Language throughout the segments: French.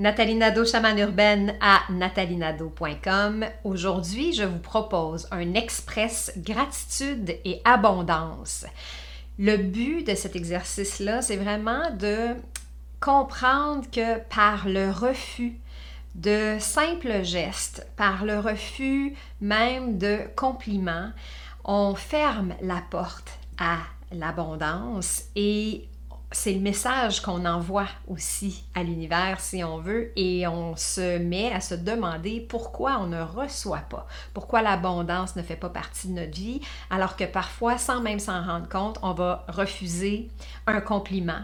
Nathalie Nadeau, chamane urbaine à nathalinado.com. Aujourd'hui, je vous propose un express gratitude et abondance. Le but de cet exercice-là, c'est vraiment de comprendre que par le refus de simples gestes, par le refus même de compliments, on ferme la porte à l'abondance et c'est le message qu'on envoie aussi à l'univers, si on veut, et on se met à se demander pourquoi on ne reçoit pas, pourquoi l'abondance ne fait pas partie de notre vie, alors que parfois, sans même s'en rendre compte, on va refuser un compliment,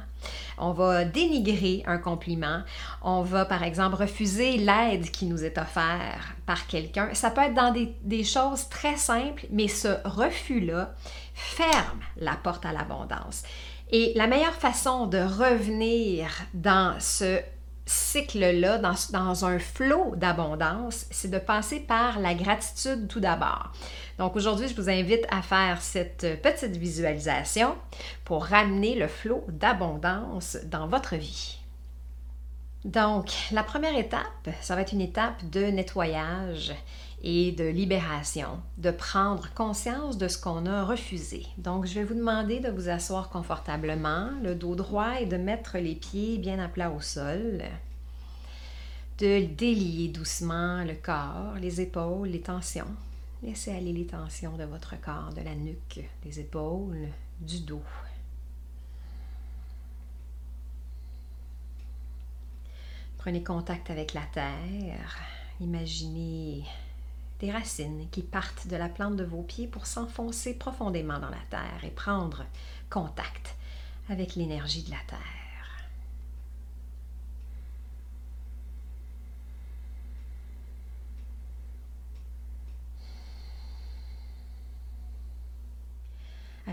on va dénigrer un compliment, on va par exemple refuser l'aide qui nous est offerte par quelqu'un. Ça peut être dans des, choses très simples, mais ce refus-là ferme la porte à l'abondance. Et la meilleure façon de revenir dans ce cycle-là, dans, dans, un flot d'abondance, c'est de passer par la gratitude tout d'abord. Donc aujourd'hui, je vous invite à faire cette petite visualisation pour ramener le flot d'abondance dans votre vie. Donc, la première étape, ça va être une étape de nettoyage et de libération, de prendre conscience de ce qu'on a refusé. Donc, je vais vous demander de vous asseoir confortablement, le dos droit et de mettre les pieds bien à plat au sol, de délier doucement le corps, les épaules, les tensions. Laissez aller les tensions de votre corps, de la nuque, des épaules, du dos. Prenez contact avec la terre. Imaginez des racines qui partent de la plante de vos pieds pour s'enfoncer profondément dans la terre et prendre contact avec l'énergie de la terre.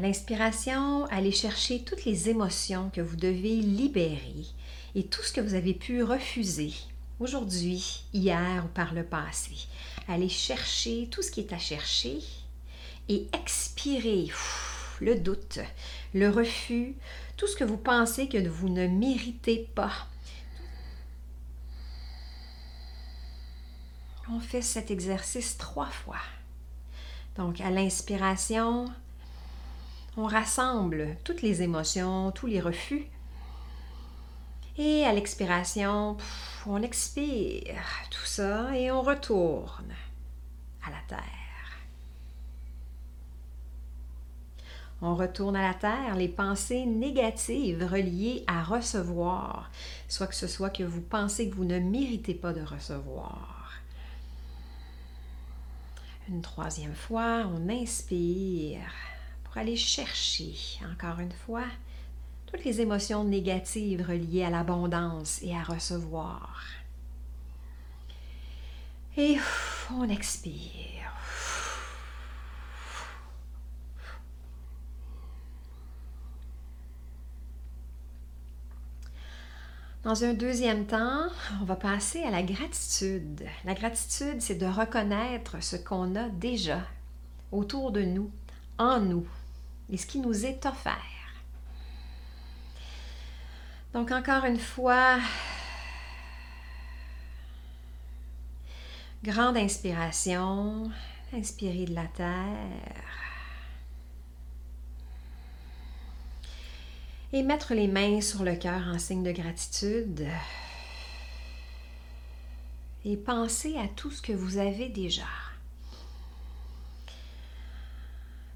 L'inspiration, allez chercher toutes les émotions que vous devez libérer et tout ce que vous avez pu refuser aujourd'hui, hier ou par le passé. Allez chercher tout ce qui est à chercher et expirer le doute, le refus, tout ce que vous pensez que vous ne méritez pas. On fait cet exercice trois fois. Donc, à l'inspiration, on rassemble toutes les émotions, tous les refus et à l'expiration, on expire tout ça et on retourne à la terre. On retourne à la terre les pensées négatives reliées à recevoir, soit que ce soit que vous pensez que vous ne méritez pas de recevoir. Une troisième fois, on inspire pour aller chercher encore une fois toutes les émotions négatives reliées à l'abondance et à recevoir. Et on expire. Dans un deuxième temps, on va passer à la gratitude. La gratitude, c'est de reconnaître ce qu'on a déjà autour de nous, en nous, et ce qui nous est offert. Donc encore une fois, grande inspiration, inspirer de la terre. Et mettre les mains sur le cœur en signe de gratitude. Et penser à tout ce que vous avez déjà.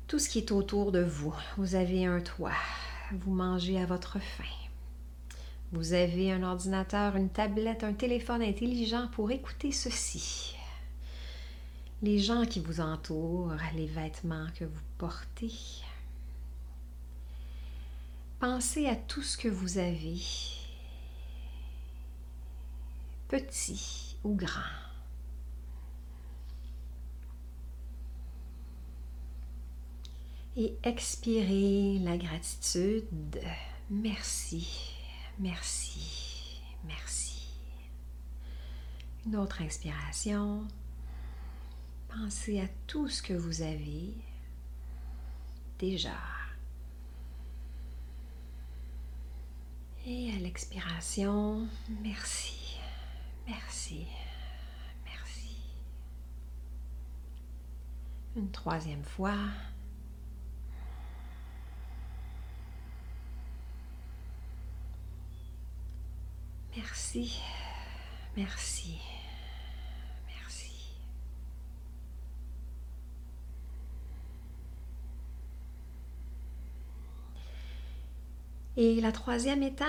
Tout ce qui est autour de vous. Vous avez un toit. Vous mangez à votre faim. Vous avez un ordinateur, une tablette, un téléphone intelligent pour écouter ceci. Les gens qui vous entourent, les vêtements que vous portez. Pensez à tout ce que vous avez, petit ou grand. Et expirez la gratitude. Merci. Merci, merci. Une autre inspiration. Pensez à tout ce que vous avez déjà. Et à l'expiration, merci, Merci. Merci. Une troisième fois. Merci. Merci. Merci. Et la troisième étape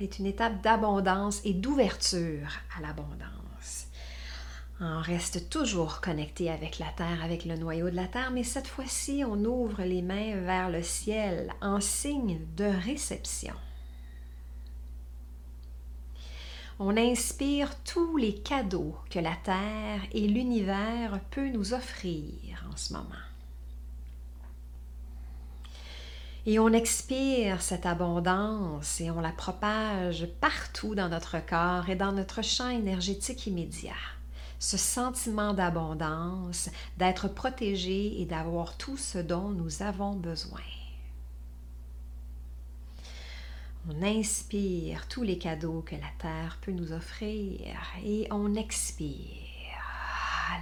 est une étape d'abondance et d'ouverture à l'abondance. On reste toujours connecté avec la Terre, avec le noyau de la Terre, mais cette fois-ci, on ouvre les mains vers le ciel en signe de réception. On inspire tous les cadeaux que la Terre et l'univers peuvent nous offrir en ce moment. Et on expire cette abondance et on la propage partout dans notre corps et dans notre champ énergétique immédiat. Ce sentiment d'abondance, d'être protégé et d'avoir tout ce dont nous avons besoin. On inspire tous les cadeaux que la Terre peut nous offrir et on expire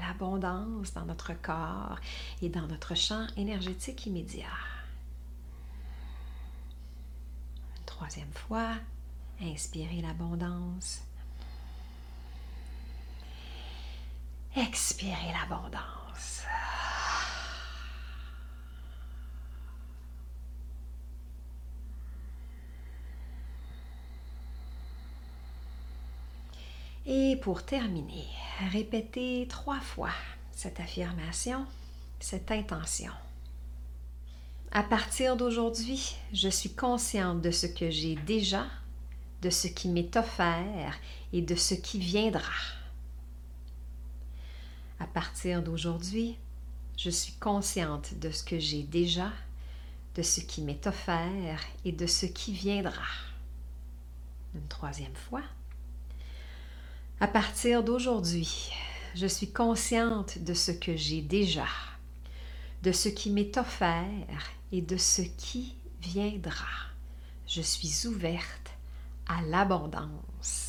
l'abondance dans notre corps et dans notre champ énergétique immédiat. Une troisième fois, inspirez l'abondance. Expirez l'abondance. Et pour terminer, répétez trois fois cette affirmation, cette intention. À partir d'aujourd'hui, je suis consciente de ce que j'ai déjà, de ce qui m'est offert et de ce qui viendra. À partir d'aujourd'hui, je suis consciente de ce que j'ai déjà, de ce qui m'est offert et de ce qui viendra. Une troisième fois. À partir d'aujourd'hui, je suis consciente de ce que j'ai déjà, de ce qui m'est offert et de ce qui viendra. Je suis ouverte à l'abondance.